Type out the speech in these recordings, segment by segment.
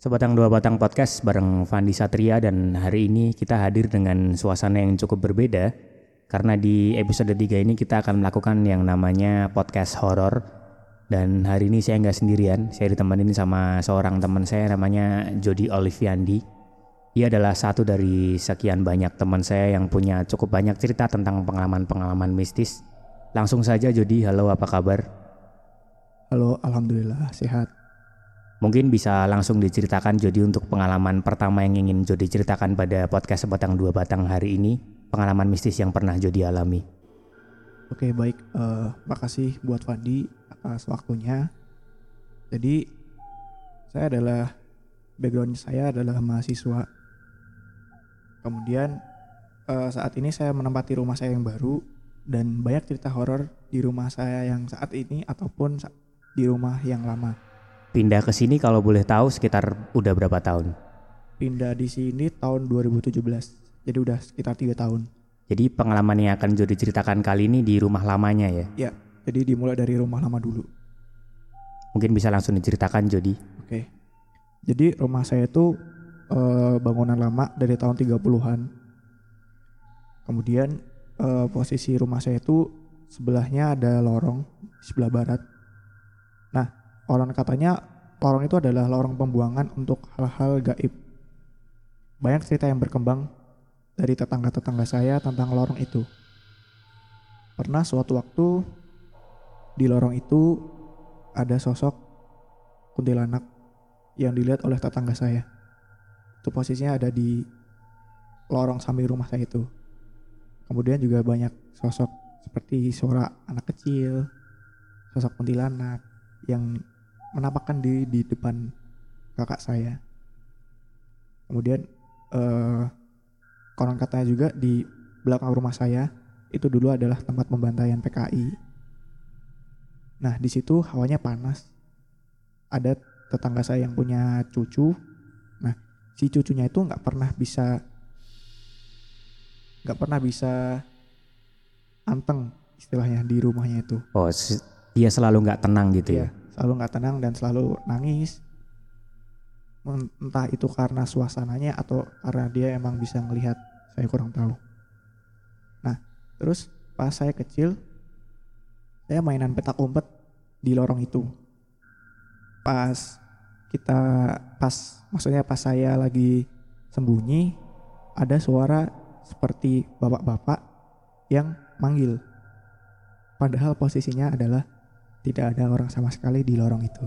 Sebatang dua batang podcast bareng Fandi Satria dan hari ini kita hadir dengan suasana yang cukup berbeda karena di episode 3 ini kita akan melakukan yang namanya podcast horor dan hari ini saya nggak sendirian, saya ditemani sama seorang teman saya namanya Jody Oliviandi. Ia adalah satu dari sekian banyak teman saya yang punya cukup banyak cerita tentang pengalaman-pengalaman mistis. Langsung saja Jody, halo apa kabar? Halo, alhamdulillah sehat. Mungkin bisa langsung diceritakan Jody untuk pengalaman pertama yang ingin Jody ceritakan pada podcast Sebatang Dua Batang hari ini, pengalaman mistis yang pernah Jody alami. Oke baik, uh, makasih buat Fandi atas waktunya. Jadi saya adalah background saya adalah mahasiswa. Kemudian uh, saat ini saya menempati rumah saya yang baru dan banyak cerita horor di rumah saya yang saat ini ataupun di rumah yang lama. Pindah ke sini kalau boleh tahu sekitar udah berapa tahun? Pindah di sini tahun 2017. Jadi udah sekitar tiga tahun. Jadi pengalaman yang akan Jody ceritakan kali ini di rumah lamanya ya? Ya, jadi dimulai dari rumah lama dulu. Mungkin bisa langsung diceritakan Jody. Oke. Jadi rumah saya itu uh, bangunan lama dari tahun 30-an. Kemudian uh, posisi rumah saya itu sebelahnya ada lorong sebelah barat. Nah, Orang katanya lorong itu adalah lorong pembuangan untuk hal-hal gaib. Banyak cerita yang berkembang dari tetangga-tetangga saya tentang lorong itu. Pernah suatu waktu di lorong itu ada sosok kuntilanak yang dilihat oleh tetangga saya. Itu posisinya ada di lorong samping rumah saya itu. Kemudian juga banyak sosok seperti suara anak kecil, sosok kuntilanak yang menampakkan diri di depan kakak saya. Kemudian uh, konon katanya juga di belakang rumah saya itu dulu adalah tempat pembantaian PKI. Nah di situ hawanya panas. Ada tetangga saya yang punya cucu. Nah si cucunya itu nggak pernah bisa nggak pernah bisa anteng istilahnya di rumahnya itu. Oh dia selalu nggak tenang gitu ya? ya? Selalu nggak tenang dan selalu nangis. Entah itu karena suasananya atau karena dia emang bisa melihat saya kurang tahu. Nah terus pas saya kecil saya mainan petak umpet di lorong itu. Pas kita pas maksudnya pas saya lagi sembunyi ada suara seperti bapak-bapak yang manggil. Padahal posisinya adalah tidak ada orang sama sekali di lorong itu.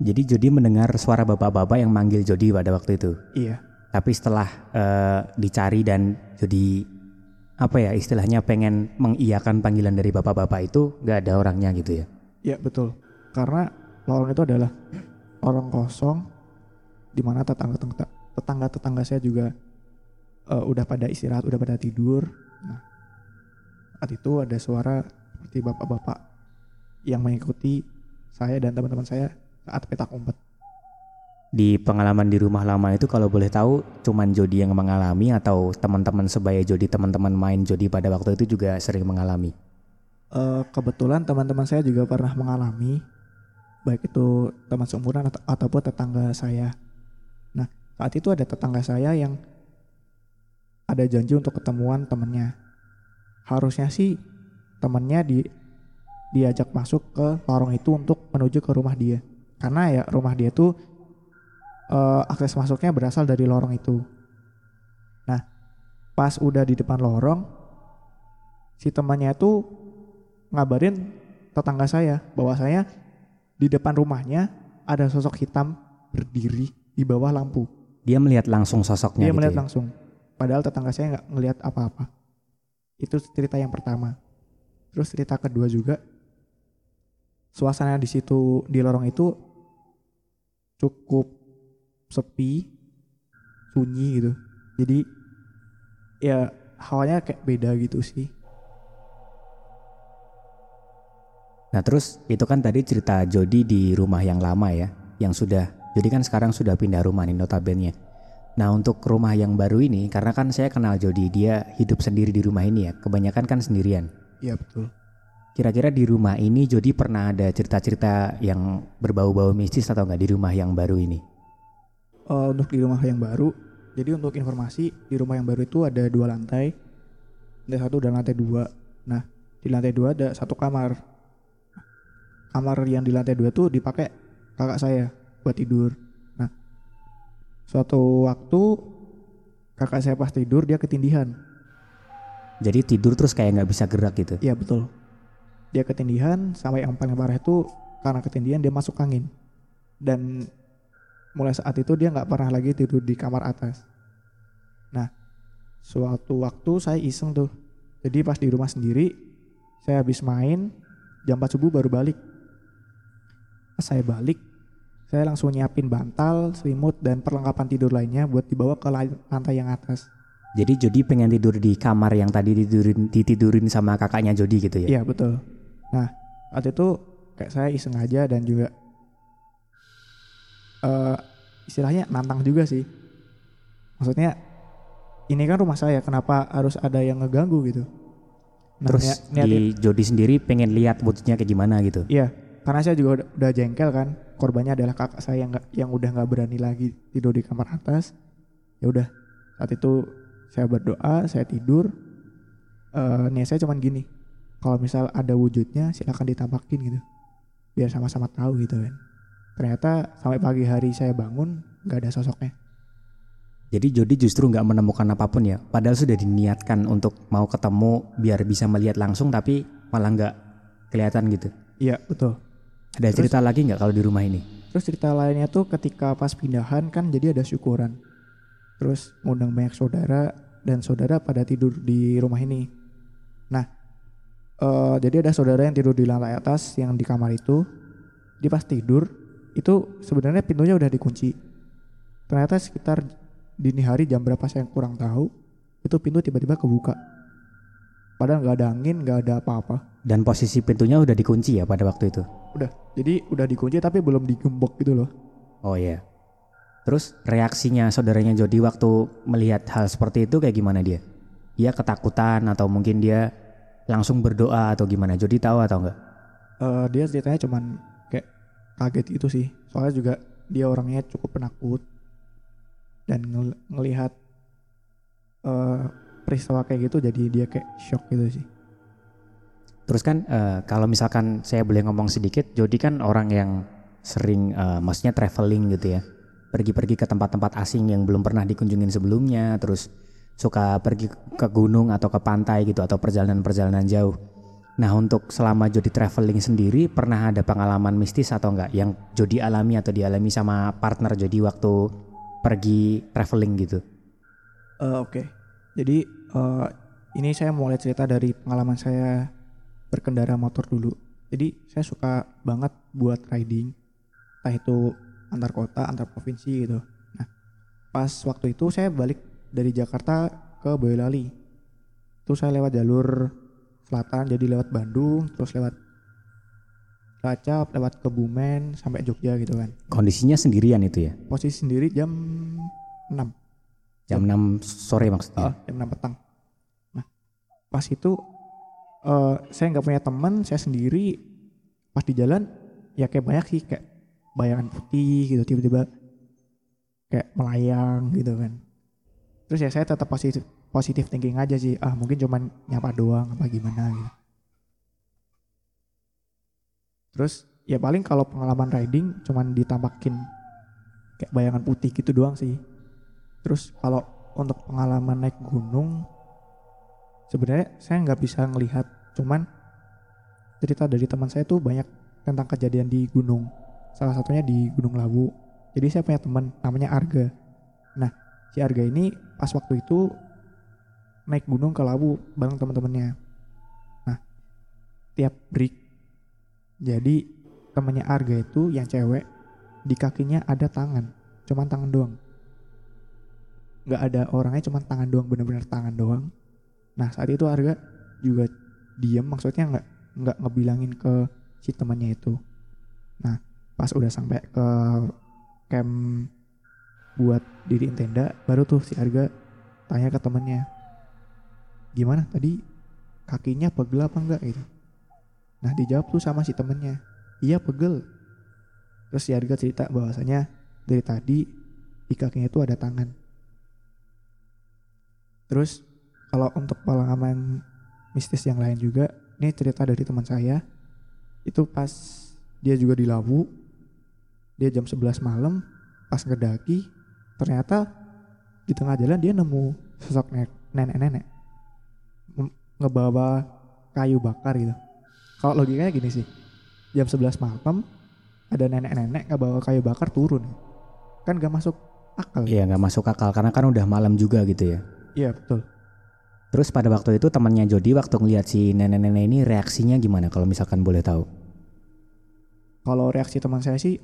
Jadi Jody mendengar suara bapak-bapak yang manggil Jody pada waktu itu. Iya. Tapi setelah uh, dicari dan Jody apa ya istilahnya pengen mengiyakan panggilan dari bapak-bapak itu gak ada orangnya gitu ya? Iya betul. Karena lorong itu adalah orang kosong di mana tetangga-tetangga tetangga-tetangga saya juga uh, udah pada istirahat, udah pada tidur. Nah, saat itu ada suara seperti bapak-bapak yang mengikuti saya dan teman-teman saya saat petak umpet. Di pengalaman di rumah lama itu kalau boleh tahu cuman Jody yang mengalami atau teman-teman sebaya Jody teman-teman main Jody pada waktu itu juga sering mengalami? Uh, kebetulan teman-teman saya juga pernah mengalami baik itu teman seumuran atau, ataupun tetangga saya. Nah saat itu ada tetangga saya yang ada janji untuk ketemuan temennya. Harusnya sih temennya di diajak masuk ke lorong itu untuk menuju ke rumah dia. Karena ya rumah dia tuh uh, akses masuknya berasal dari lorong itu. Nah, pas udah di depan lorong, si temannya itu ngabarin tetangga saya bahwa saya di depan rumahnya ada sosok hitam berdiri di bawah lampu. Dia melihat langsung sosoknya. Dia gitu melihat ya? langsung. Padahal tetangga saya nggak ngelihat apa-apa. Itu cerita yang pertama. Terus cerita kedua juga suasana di situ di lorong itu cukup sepi, sunyi gitu. Jadi ya hawanya kayak beda gitu sih. Nah terus itu kan tadi cerita Jody di rumah yang lama ya, yang sudah, jadi kan sekarang sudah pindah rumah nih notabene. Nah untuk rumah yang baru ini, karena kan saya kenal Jody, dia hidup sendiri di rumah ini ya, kebanyakan kan sendirian. Iya betul. Kira-kira di rumah ini Jody pernah ada cerita-cerita yang berbau-bau mistis atau nggak di rumah yang baru ini? eh, untuk di rumah yang baru. Jadi untuk informasi di rumah yang baru itu ada dua lantai, lantai satu dan lantai dua. Nah di lantai dua ada satu kamar. Kamar yang di lantai dua tuh dipakai kakak saya buat tidur. Nah suatu waktu kakak saya pas tidur dia ketindihan. Jadi tidur terus kayak nggak bisa gerak gitu. Iya betul. Dia ketindihan sampai yang paling parah itu karena ketindihan dia masuk angin. Dan mulai saat itu dia nggak pernah lagi tidur di kamar atas. Nah, suatu waktu saya iseng tuh. Jadi pas di rumah sendiri, saya habis main, jam 4 subuh baru balik. Pas saya balik, saya langsung nyiapin bantal, selimut, dan perlengkapan tidur lainnya buat dibawa ke la- lantai yang atas. Jadi Jody pengen tidur di kamar yang tadi ditidurin, ditidurin sama kakaknya Jody gitu ya? Iya betul. Nah waktu itu kayak saya iseng aja dan juga eh istilahnya nantang juga sih. Maksudnya ini kan rumah saya, kenapa harus ada yang ngeganggu gitu? Nah, Terus niat- di Jody sendiri pengen lihat wujudnya kayak gimana gitu. Iya, karena saya juga udah, udah jengkel kan. Korbannya adalah kakak saya yang nggak yang udah nggak berani lagi tidur di kamar atas. Ya udah, saat itu saya berdoa, saya tidur. Eh niat saya cuman gini, kalau misal ada wujudnya silakan ditampakin gitu, biar sama-sama tahu gitu kan. Ternyata sampai pagi hari saya bangun nggak ada sosoknya. Jadi Jody justru nggak menemukan apa pun ya. Padahal sudah diniatkan untuk mau ketemu biar bisa melihat langsung tapi malah nggak kelihatan gitu. Iya betul. Ada cerita lagi nggak kalau di rumah ini? Terus cerita lainnya tuh ketika pas pindahan kan jadi ada syukuran. Terus ngundang banyak saudara dan saudara pada tidur di rumah ini. Nah, eh, jadi ada saudara yang tidur di lantai atas yang di kamar itu. Dia pas tidur itu sebenarnya pintunya udah dikunci. Ternyata sekitar dini hari jam berapa saya kurang tahu. Itu pintu tiba-tiba kebuka. Padahal nggak ada angin, nggak ada apa-apa. Dan posisi pintunya udah dikunci ya pada waktu itu. Udah, jadi udah dikunci tapi belum digembok gitu loh. Oh iya. Terus reaksinya saudaranya Jody waktu melihat hal seperti itu kayak gimana dia? Dia ketakutan atau mungkin dia langsung berdoa atau gimana? Jody tahu atau enggak? Eh, dia ceritanya cuman kayak kaget itu sih soalnya juga dia orangnya cukup penakut dan ngel- ngelihat eh peristiwa kayak gitu jadi dia kayak shock gitu sih Terus kan eh, kalau misalkan saya boleh ngomong sedikit, Jody kan orang yang sering eh, maksudnya traveling gitu ya. Pergi-pergi ke tempat-tempat asing yang belum pernah dikunjungin sebelumnya, terus suka pergi ke gunung atau ke pantai gitu atau perjalanan-perjalanan jauh. Nah, untuk selama Jody traveling sendiri pernah ada pengalaman mistis atau enggak yang Jody alami atau dialami sama partner Jody waktu pergi traveling gitu? Eh, oke jadi eh, ini saya mulai cerita dari pengalaman saya berkendara motor dulu jadi saya suka banget buat riding entah itu antar kota antar provinsi gitu nah pas waktu itu saya balik dari Jakarta ke Boyolali itu saya lewat jalur selatan jadi lewat Bandung terus lewat Cilacap lewat Kebumen sampai Jogja gitu kan Kondisinya sendirian itu ya? posisi sendiri jam 6 Jam 6 sore maksudnya? Ah, jam 6 petang. Nah, pas itu eh saya nggak punya teman, saya sendiri pas di jalan ya kayak banyak sih kayak bayangan putih gitu tiba-tiba kayak melayang gitu kan. Terus ya saya tetap positif positif thinking aja sih. Ah, mungkin cuman nyapa doang apa gimana gitu. Terus ya paling kalau pengalaman riding cuman ditampakin kayak bayangan putih gitu doang sih. Terus kalau untuk pengalaman naik gunung sebenarnya saya nggak bisa ngelihat cuman cerita dari teman saya tuh banyak tentang kejadian di gunung salah satunya di Gunung Lawu jadi saya punya teman namanya Arga nah si Arga ini pas waktu itu naik gunung ke Lawu bareng teman-temannya. Nah tiap break jadi temannya Arga itu yang cewek di kakinya ada tangan cuman tangan doang. Nggak ada orangnya cuman tangan doang bener-bener tangan doang. Nah saat itu Arga juga diem maksudnya nggak nggak ngebilangin ke si temannya itu. Nah pas udah sampai ke camp buat diriin tenda baru tuh si Arga tanya ke temannya gimana tadi kakinya pegel apa enggak gitu nah dijawab tuh sama si temennya iya pegel terus si Arga cerita bahwasanya dari tadi di kakinya itu ada tangan. Terus kalau untuk pengalaman mistis yang lain juga, ini cerita dari teman saya. Itu pas dia juga di Lawu, dia jam 11 malam, pas ngedaki, ternyata di tengah jalan dia nemu sosok ne- nenek-nenek ngebawa kayu bakar gitu. Kalau logikanya gini sih, jam 11 malam ada nenek-nenek ngebawa kayu bakar turun, kan gak masuk akal. Iya nggak masuk akal karena kan udah malam juga gitu ya. Iya betul. Terus pada waktu itu temannya Jody waktu ngeliat si nenek-nenek ini reaksinya gimana kalau misalkan boleh tahu? Kalau reaksi teman saya sih,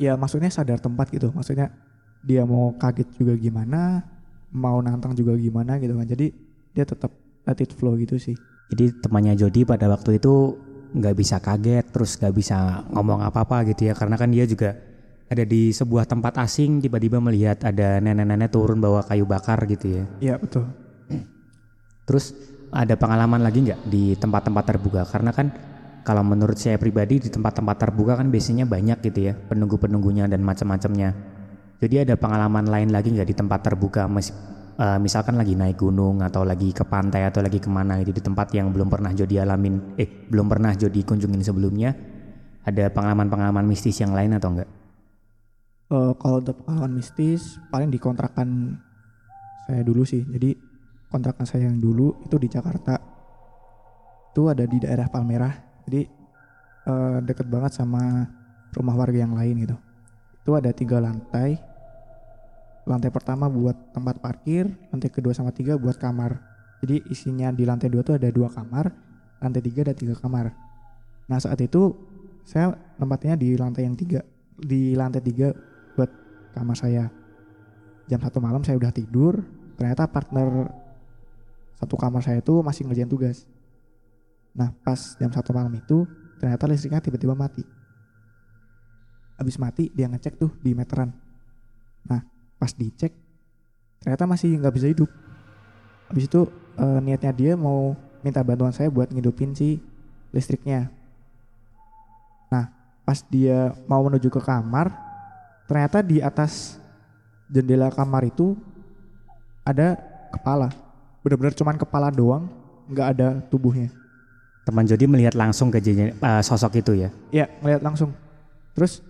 ya maksudnya sadar tempat gitu. Maksudnya dia mau kaget juga gimana, mau nantang juga gimana gitu kan. Jadi dia tetap let it flow gitu sih. Jadi temannya Jody pada waktu itu nggak bisa kaget terus nggak bisa ngomong apa-apa gitu ya karena kan dia juga ada di sebuah tempat asing tiba-tiba melihat ada nenek-nenek turun bawa kayu bakar gitu ya. Iya betul. Terus ada pengalaman lagi nggak di tempat-tempat terbuka? Karena kan kalau menurut saya pribadi di tempat-tempat terbuka kan biasanya banyak gitu ya penunggu-penunggunya dan macam-macamnya. Jadi ada pengalaman lain lagi nggak di tempat terbuka? Mes- eh, misalkan lagi naik gunung atau lagi ke pantai atau lagi ke mana gitu di tempat yang belum pernah Jody alamin, eh belum pernah Jody kunjungin sebelumnya. Ada pengalaman-pengalaman mistis yang lain atau enggak? Eh, kalau untuk pengalaman mistis, paling di kontrakan saya dulu sih. Jadi kontrakan saya yang dulu itu di Jakarta. Itu ada di daerah Palmerah. Jadi eh, deket banget sama rumah warga yang lain gitu. Itu ada tiga lantai. Lantai pertama buat tempat parkir, lantai kedua sama tiga buat kamar. Jadi isinya di lantai dua tuh ada dua kamar, lantai tiga ada tiga kamar. Nah saat itu saya tempatnya di lantai yang tiga, di lantai tiga buat kamar saya. Jam satu malam saya udah tidur, ternyata partner satu kamar saya itu masih ngerjain tugas. Nah pas jam satu malam itu ternyata listriknya tiba-tiba mati. Habis mati dia ngecek tuh di meteran. Nah pas dicek ternyata masih nggak bisa hidup. Habis itu eh, niatnya dia mau minta bantuan saya buat ngidupin si listriknya. Nah pas dia mau menuju ke kamar ternyata di atas jendela kamar itu ada kepala bener-bener cuman kepala doang nggak ada tubuhnya Teman Jody melihat langsung ke jen- eh, sosok itu ya. ya ngeliat langsung. Terus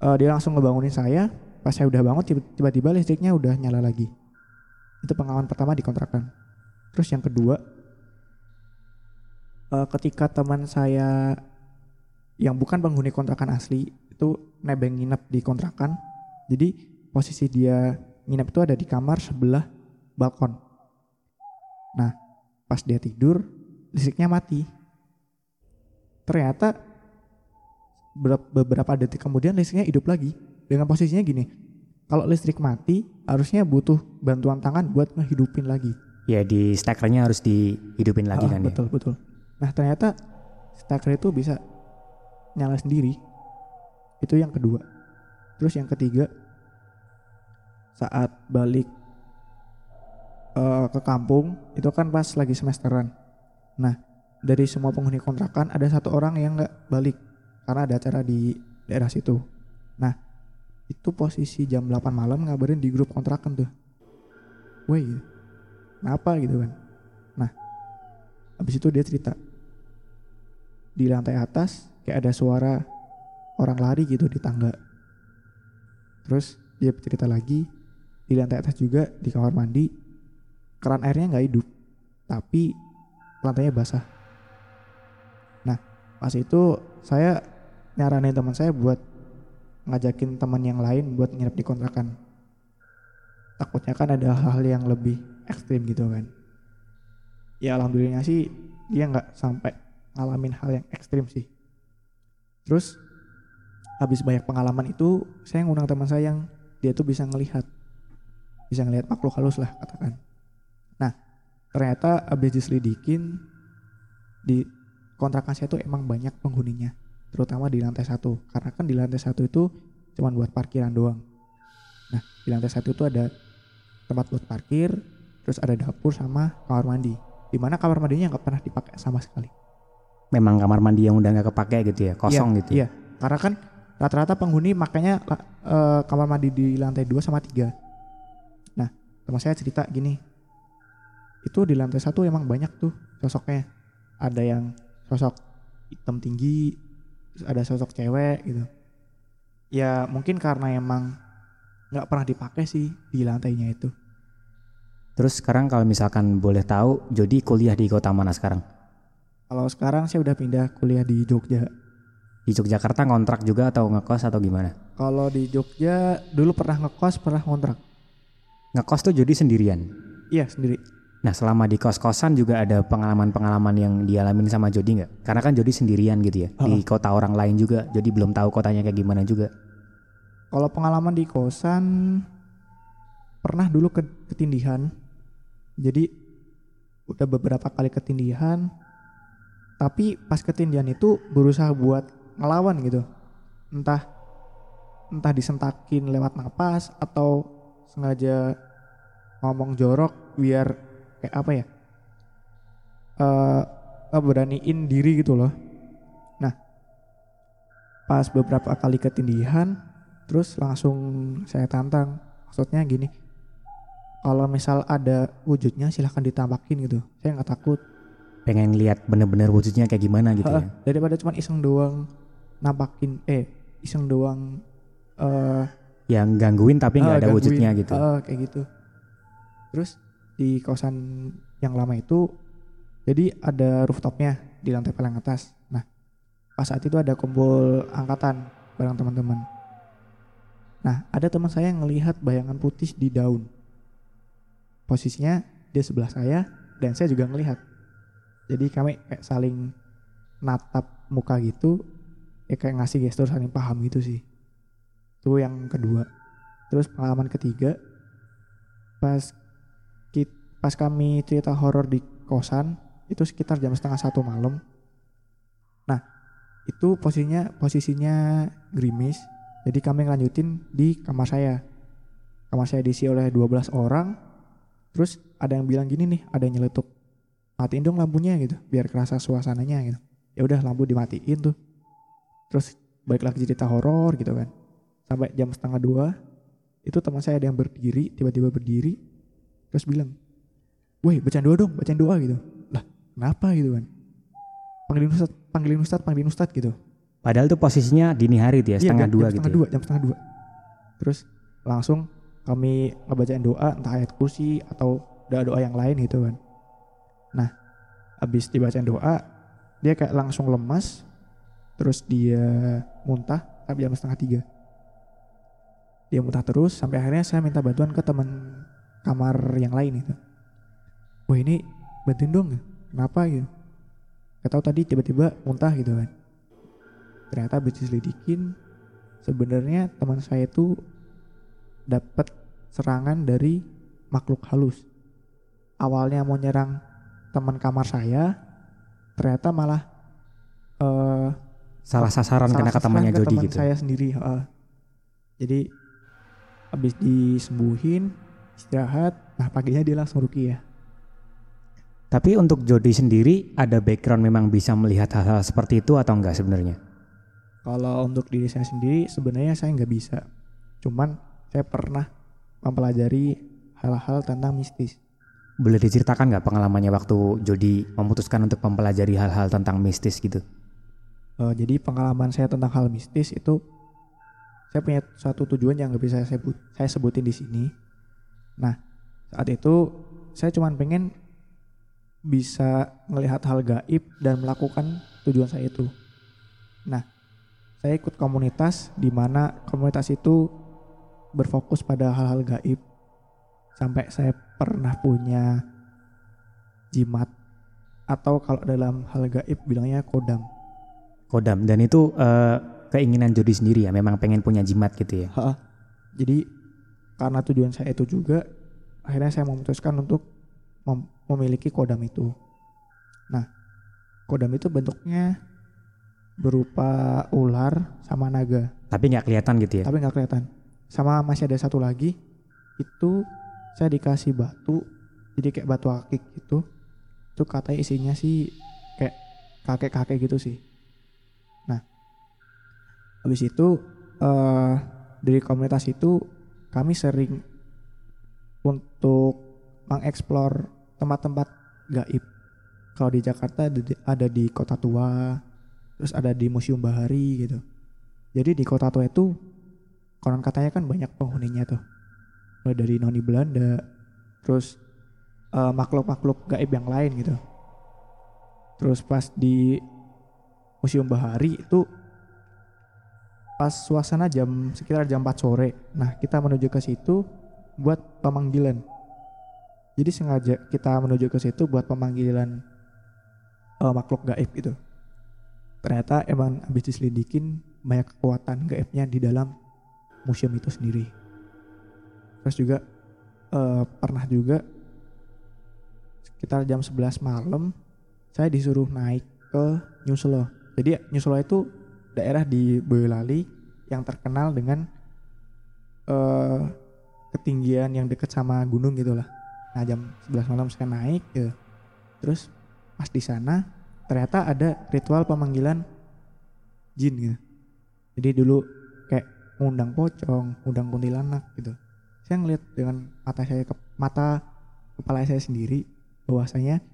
eh, dia langsung ngebangunin saya. Pas saya udah bangun tiba- tiba-tiba listriknya udah nyala lagi. Itu pengalaman pertama di kontrakan. Terus yang kedua eh, ketika teman saya yang bukan penghuni kontrakan asli itu nebeng nginep di kontrakan jadi posisi dia nginep itu ada di kamar sebelah balkon. Nah pas dia tidur listriknya mati ternyata ber- beberapa detik kemudian listriknya hidup lagi. Dengan posisinya gini kalau listrik mati harusnya butuh bantuan tangan buat ngehidupin lagi. Ya di stackernya harus dihidupin lagi Ah, kan ya. betul betul. Nah ternyata stacker itu bisa nyala sendiri. Itu yang kedua. Terus yang ketiga saat balik eh, ke kampung itu kan pas lagi semesteran. Nah dari semua penghuni kontrakan ada satu orang yang nggak balik karena ada acara di daerah situ. Nah itu posisi jam 8 malam ngabarin di grup kontrakan tuh. Woi kenapa gitu kan? Nah habis itu dia cerita. Di lantai atas kayak ada suara orang lari gitu di tangga. Terus dia cerita lagi di lantai atas juga di kamar mandi keran airnya nggak hidup tapi lantainya basah pas itu saya nyaranin teman saya buat ngajakin teman yang lain buat nginep di kontrakan. Takutnya kan ada hal-hal yang lebih ekstrim gitu kan. Ya alhamdulillah sih dia nggak sampai ngalamin hal yang ekstrim sih. Terus habis banyak pengalaman itu saya ngundang teman saya yang dia tuh bisa ngelihat. Bisa ngelihat makhluk halus lah katakan. Nah ternyata habis diselidikin di kontrakan saya tuh emang banyak penghuninya terutama di lantai satu. Karena kan di lantai satu itu cuman buat parkiran doang. Nah di lantai satu itu ada tempat buat parkir terus ada dapur sama kamar mandi di mana kamar mandinya nggak pernah dipakai sama sekali. Memang kamar mandi yang udah nggak kepake gitu ya, kosong Iya, gitu. Iya, karena kan rata-rata penghuni makanya eh, kamar mandi di lantai 2 sama 3 nah teman saya cerita gini itu di lantai satu emang banyak tuh sosoknya. Ada yang sosok hitam tinggi ada sosok cewek gitu ya mungkin karena emang nggak pernah dipakai sih di lantainya itu Terus sekarang kalau misalkan boleh tahu, Jody kuliah di kota mana sekarang? kalau sekarang saya udah pindah kuliah di Jogja Di Yogyakarta ngontrak juga atau ngekos atau gimana? kalau di Jogja dulu pernah ngekos pernah ngontrak Ngekos tuh Jody sendirian. iya sendiri Nah selama di kos-kosan juga ada pengalaman-pengalaman yang dialamin sama Jody nggak? Karena kan Jody sendirian gitu ya. Di kota orang lain juga. Jody belum tahu kotanya kayak gimana juga. Kalau pengalaman di kosan pernah dulu ke ketindihan. Jadi udah beberapa kali ketindihan. Tapi pas ketindihan itu berusaha buat ngelawan gitu. Entah entah disentakin lewat napas atau sengaja ngomong jorok biar kayak apa ya? eh eh, beraniin diri gitu loh. Nah, pas beberapa kali ketindihan terus langsung saya tantang maksudnya gini kalau misal ada wujudnya silahkan ditampakin gitu saya nggak takut Pengen lihat bener-bener wujudnya kayak gimana gitu Heeh, ya. daripada cuma iseng doang nampakin eh iseng doang eh Yang gangguin tapi nggak ah, ada gangguin. wujudnya gitu. Heeh, kayak gitu terus di kosan yang lama itu jadi ada rooftopnya di lantai paling atas. Nah pas saat itu ada kumpul angkatan bareng teman-teman. Nah ada teman saya yang ngelihat bayangan putih di daun. Posisinya dia sebelah saya dan saya juga ngelihat. Jadi kami kayak saling natap muka gitu ya kayak ngasih gestur saling paham gitu sih. Itu yang kedua. Terus pengalaman ketiga pas pas kami cerita horor di kosan itu sekitar jam setengah satu malam. Nah itu posisinya posisinya gerimis. Jadi kami ngelanjutin di kamar saya. Kamar saya diisi oleh 12 orang. Terus ada yang bilang gini nih ada yang nyeletuk. Matiin dong lampunya gitu biar kerasa suasananya gitu. Ya udah lampu dimatiin tuh. Terus balik lagi cerita horor gitu kan. Sampai jam setengah dua itu teman saya ada yang berdiri tiba-tiba berdiri terus bilang woi bacaan doa dong bacaan doa gitu. Lah kenapa gitu kan panggilin ustad panggilin ustad panggilin ustad gitu. Padahal tuh posisinya dini hari tuh ya, Iya, setengah jam- dua jam gitu. setengah ya. dua jam setengah dua. Terus langsung kami ngebacain doa entah ayat kursi atau doa doa yang lain gitu kan nah habis dibacain doa dia kayak langsung lemas terus dia muntah sampai jam setengah tiga. Dia muntah terus sampai akhirnya saya minta bantuan ke teman kamar yang lain itu wah ini bantuin dong. Kenapa gitu? Gak tahu tadi tiba-tiba muntah gitu kan. Ternyata habis diselidikin sebenarnya teman saya itu dapat serangan dari makhluk halus. Awalnya mau nyerang teman kamar saya ternyata malah eh Salah sasaran salah kena ke temannya Jody teman gitu. saya sendiri heeh. jadi habis disembuhin istirahat nah paginya dia langsung rukiah Tapi untuk Jody sendiri ada background memang bisa melihat hal-hal seperti itu atau enggak sebenarnya? Kalau untuk diri saya sendiri sebenarnya saya nggak bisa. Cuman saya pernah mempelajari hal-hal tentang mistis. Boleh diceritakan nggak pengalamannya waktu Jody memutuskan untuk mempelajari hal-hal tentang mistis gitu? Eh, jadi pengalaman saya tentang hal mistis itu saya punya suatu tujuan yang nggak bisa saya sebut, saya sebutin di sini. Nah saat itu saya cuman pengen bisa melihat hal gaib dan melakukan tujuan saya itu. Nah saya ikut komunitas di mana komunitas itu berfokus pada hal-hal gaib. Sampai saya pernah punya jimat atau kalau dalam hal gaib bilangnya kodam. Kodam dan itu eh, keinginan Jody sendiri ya, memang pengen punya jimat gitu ya. Ha-ha. Jadi karena tujuan saya itu juga akhirnya saya memutuskan untuk mem- memiliki kodam itu. Nah, kodam itu bentuknya berupa ular sama naga, Tapi nggak kelihatan gitu ya. tapi nggak kelihatan. Sama masih ada satu lagi itu saya dikasih batu, jadi kayak batu akik gitu. Itu katanya isinya sih kayak kakek-kakek gitu sih. Nah, habis itu eh dari komunitas itu kami sering untuk mengeksplor tempat-tempat gaib. Kalau di Jakarta ada di, Kota Tua terus ada di Museum Bahari gitu. Jadi di Kota Tua itu konon katanya kan banyak penghuninya tuh. Mulai dari noni Belanda terus eh, makhluk-makhluk gaib yang lain gitu. Terus pas di Museum Bahari itu pas suasana jam sekitar jam 4 sore. Nah kita menuju ke situ buat pemanggilan jadi sengaja kita menuju ke situ buat pemanggilan eh, makhluk gaib gitu ternyata emang habis diselidikin banyak kekuatan gaibnya di dalam museum itu sendiri. Terus juga eh, pernah juga sekitar jam 11 malam saya disuruh naik ke New Solo jadi New Solo itu daerah di Boyolali yang terkenal dengan eh, ketinggian yang dekat sama gunung gitulah nah jam 11 malam saya naik gitu. terus pas di sana ternyata ada ritual pemanggilan jin gitu jadi dulu kayak ngundang pocong, ngundang kuntilanak gitu. Saya ngeliat dengan mata saya ke mata kepala saya sendiri bahwasanya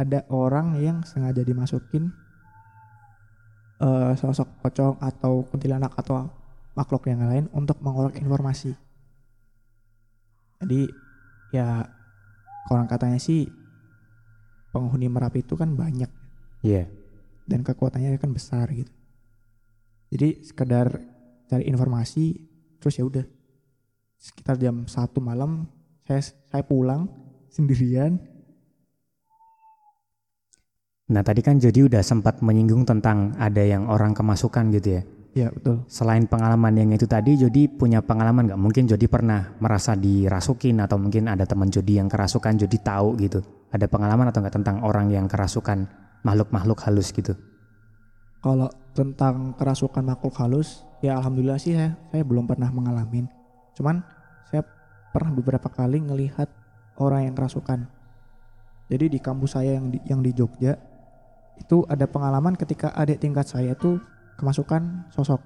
ada orang yang sengaja dimasukin eh, sosok pocong atau kuntilanak atau makhluk yang lain untuk mengorek informasi. Jadi ya konon katanya sih penghuni Merapi itu kan banyak Iya. dan kekuatannya kan besar gitu. Jadi sekedar cari informasi terus ya udah sekitar jam satu malam saya saya pulang sendirian Nah tadi kan Jody udah sempat menyinggung tentang ada yang orang kemasukan gitu ya. Ya betul Selain pengalaman yang itu tadi, Jody punya pengalaman nggak? Mungkin Jody pernah merasa dirasukin atau mungkin ada teman Jody yang kerasukan, Jody tahu gitu. Ada pengalaman atau nggak tentang orang yang kerasukan makhluk-makhluk halus gitu? kalau tentang kerasukan makhluk halus ya alhamdulillah sih saya saya belum pernah mengalami cuman saya pernah beberapa kali ngelihat orang yang kerasukan jadi di kampus saya yang di, yang di Jogja itu ada pengalaman ketika adik tingkat saya tuh kemasukan sosok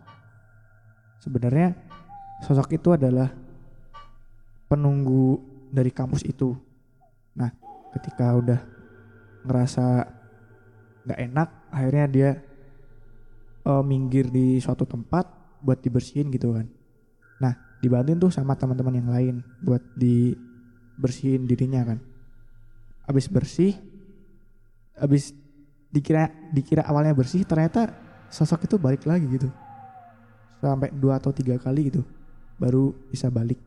sebenarnya sosok itu adalah penunggu dari kampus itu nah ketika udah ngerasa nggak enak akhirnya dia eh, minggir di suatu tempat buat dibersihin gitu kan. Nah dibantuin tuh sama teman-teman yang lain buat dibersihin dirinya kan. Abis bersih, abis dikira dikira awalnya bersih ternyata sosok itu balik lagi gitu. Sampai dua atau tiga kali gitu baru bisa balik.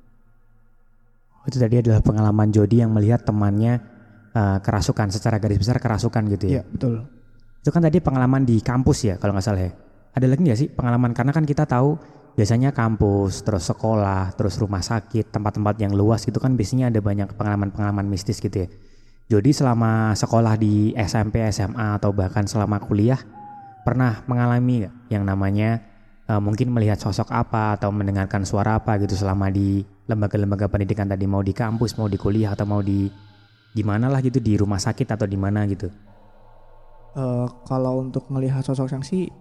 Itu tadi adalah pengalaman Jody yang melihat temannya eh, kerasukan secara garis besar kerasukan gitu ya. Iya betul. Itu kan tadi pengalaman di kampus ya kalau nggak salah ya. Ada lagi nggak sih pengalaman karena kan kita tahu biasanya kampus, terus sekolah, terus rumah sakit, tempat-tempat yang luas gitu kan biasanya ada banyak pengalaman-pengalaman mistis gitu ya. Jadi selama sekolah di SMP, SMA atau bahkan selama kuliah pernah mengalami yang namanya eh, mungkin melihat sosok apa atau mendengarkan suara apa gitu selama di lembaga-lembaga pendidikan tadi mau di kampus, mau di kuliah atau mau di di mana lah gitu di rumah sakit atau di mana gitu. Eh, kalau untuk melihat sosok yang sih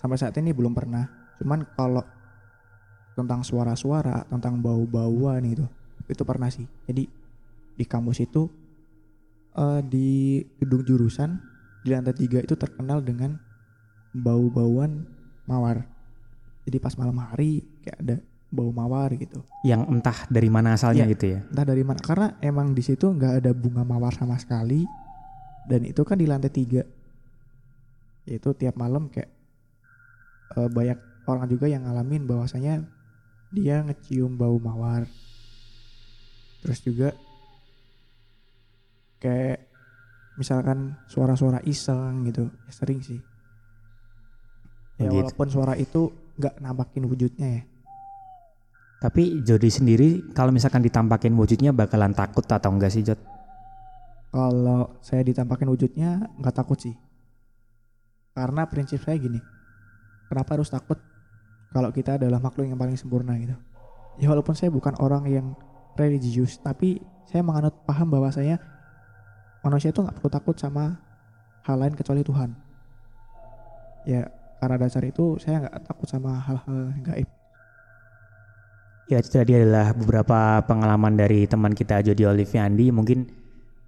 sampai saat ini belum pernah. Cuman kalau tentang suara-suara, tentang bau-bauan itu, itu pernah sih. Jadi di kampus itu eh, di gedung jurusan di lantai tiga itu terkenal dengan bau-bauan mawar. Jadi pas malam hari kayak ada bau mawar gitu. Yang entah dari mana asalnya Iya. gitu ya. Entah dari mana karena emang di situ nggak ada bunga mawar sama sekali dan itu kan di lantai tiga. Itu tiap malam kayak eh, banyak orang juga yang ngalamin bahwasanya dia ngecium bau mawar. Terus juga kayak misalkan suara-suara iseng gitu, ya sering sih. Ya Gitu. walaupun suara itu nggak nampakin wujudnya ya. Tapi Jody sendiri kalau misalkan ditampakin wujudnya bakalan takut atau enggak sih Jod? Kalau saya ditampakin wujudnya nggak takut sih. Karena prinsip saya gini. Kenapa harus takut kalau kita adalah makhluk yang paling sempurna gitu. Ya walaupun saya bukan orang yang religius, tapi saya menganut paham bahwasanya manusia itu nggak perlu takut sama hal lain kecuali Tuhan. Ya karena dasar itu saya nggak takut sama hal-hal gaib Ya itu tadi adalah beberapa pengalaman dari teman kita Jody Oliviandi. Mungkin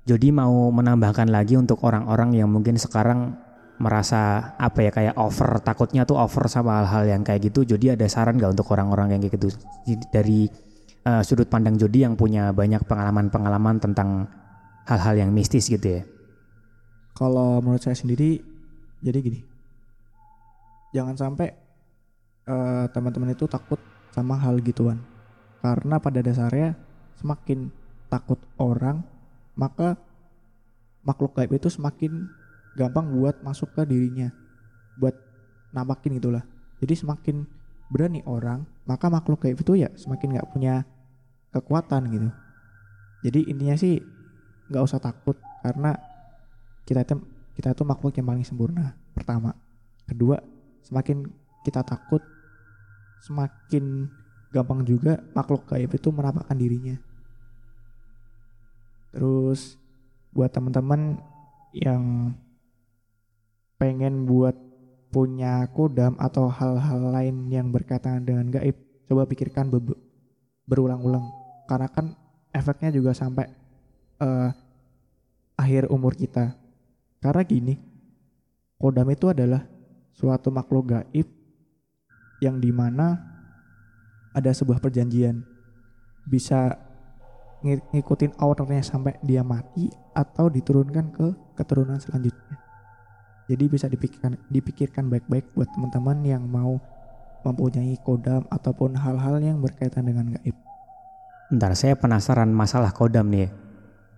Jody mau menambahkan lagi untuk orang-orang yang mungkin sekarang merasa apa ya kayak over takutnya tuh over sama hal-hal yang kayak gitu. Jody ada saran nggak untuk orang-orang yang kayak gitu dari uh, sudut pandang Jody yang punya banyak pengalaman-pengalaman tentang hal-hal yang mistis gitu ya? Kalau menurut saya sendiri jadi gini, jangan sampai uh, teman-teman itu takut sama hal gituan. Karena pada dasarnya semakin takut orang, maka makhluk gaib itu semakin gampang buat masuk ke dirinya, buat nampakin itulah. Jadi semakin berani orang, maka makhluk gaib itu ya semakin nggak punya kekuatan gitu. Jadi intinya sih nggak usah takut karena kita itu kita itu makhluk yang paling sempurna. Pertama, kedua, semakin kita takut, semakin gampang juga makhluk gaib itu menampakkan dirinya. Terus buat teman-teman yang pengen buat punya kodam atau hal-hal lain yang berkaitan dengan gaib, coba pikirkan berulang-ulang karena kan efeknya juga sampai uh, akhir umur kita. Karena gini, kodam itu adalah suatu makhluk gaib yang di mana ada sebuah perjanjian bisa ng ngikutin ownernya sampai dia mati atau diturunkan ke keturunan selanjutnya. Jadi bisa dipikirkan dipikirkan baik-baik buat teman-teman yang mau mempunyai kodam ataupun hal-hal yang berkaitan dengan gaib. Bentar, saya penasaran masalah kodam nih.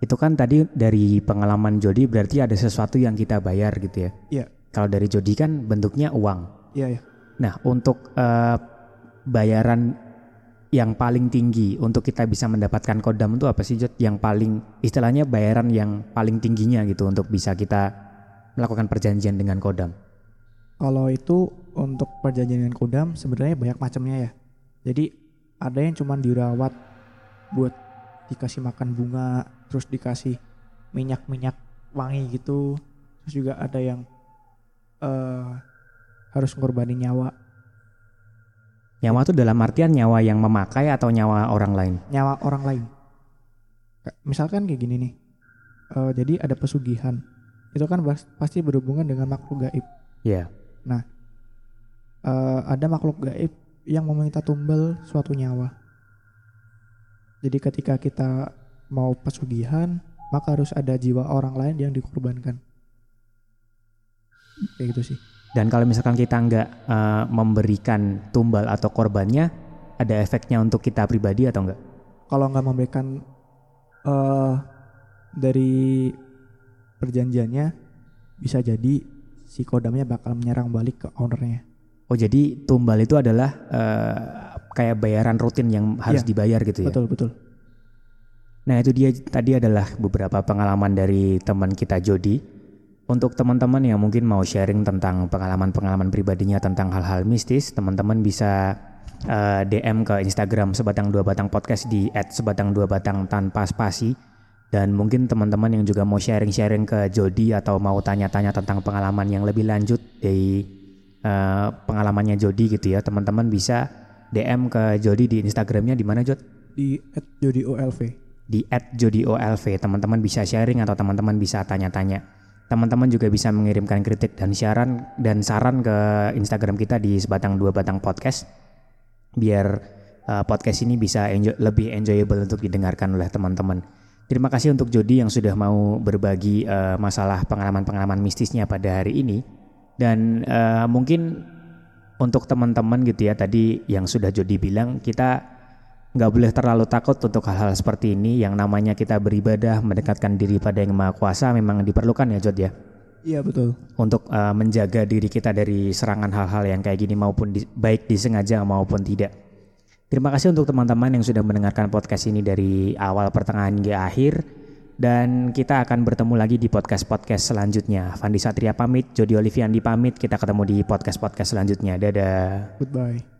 Itu kan tadi dari pengalaman Jody berarti ada sesuatu yang kita bayar gitu ya? Iya. Kalau dari Jody kan bentuknya uang. Iya, iya. Nah, untuk uh, bayaran yang paling tinggi untuk kita bisa mendapatkan kodam itu apa sih Jod? Yang paling istilahnya bayaran yang paling tingginya gitu untuk bisa kita melakukan perjanjian dengan kodam. Kalau itu untuk perjanjian dengan kodam sebenarnya banyak macamnya ya. Jadi ada yang cuma dirawat buat dikasih makan bunga, terus dikasih minyak-minyak wangi gitu. Terus juga ada yang uh, harus ngorbanin nyawa Nyawa itu dalam artian nyawa yang memakai atau nyawa orang lain? Nyawa orang lain. Misalkan kayak gini nih. Uh, jadi ada pesugihan. Itu kan pasti berhubungan dengan makhluk gaib. Iya. Yeah. Nah, uh, ada makhluk gaib yang meminta tumbal suatu nyawa. Jadi ketika kita mau pesugihan, maka harus ada jiwa orang lain yang dikorbankan. Kayak gitu sih. Dan kalau misalkan kita nggak uh, memberikan tumbal atau korbannya, ada efeknya untuk kita pribadi atau enggak? Kalau nggak memberikan uh, dari perjanjiannya, bisa jadi si kodamnya bakal menyerang balik ke ownernya. Oh jadi tumbal itu adalah uh, kayak bayaran rutin yang harus ya, dibayar gitu ya? Betul betul. Nah itu dia tadi adalah beberapa pengalaman dari teman kita Jody untuk teman-teman yang mungkin mau sharing tentang pengalaman-pengalaman pribadinya tentang hal-hal mistis, teman-teman bisa uh, eh, DM ke Instagram Sebatang Dua Batang Podcast di @sebatang dua batang tanpa spasi. Dan mungkin teman-teman yang juga mau sharing-sharing ke Jody atau mau tanya-tanya tentang pengalaman yang lebih lanjut dari uh, pengalamannya Jody gitu ya, teman-teman bisa DM ke Jody di Instagramnya di mana Jod? Di @jodyoLV. Di @jodyoLV. Teman-teman bisa sharing atau teman-teman bisa tanya-tanya. Teman-teman juga bisa mengirimkan kritik dan saran dan saran ke Instagram kita di sebatang dua batang podcast biar uh, podcast ini bisa enjoy, lebih enjoyable untuk didengarkan oleh teman-teman. Terima kasih untuk Jody yang sudah mau berbagi uh, masalah pengalaman-pengalaman mistisnya pada hari ini dan uh, mungkin untuk teman-teman gitu ya tadi yang sudah Jody bilang kita nggak boleh terlalu takut untuk hal-hal seperti ini yang namanya kita beribadah mendekatkan diri pada yang maha kuasa memang diperlukan ya Jod ya iya betul untuk uh, menjaga diri kita dari serangan hal-hal yang kayak gini maupun di, baik disengaja maupun tidak terima kasih untuk teman-teman yang sudah mendengarkan podcast ini dari awal pertengahan hingga akhir dan kita akan bertemu lagi di podcast-podcast selanjutnya. Fandi Satria pamit, Jody Oliviandi pamit. Kita ketemu di podcast-podcast selanjutnya. Dadah. Goodbye.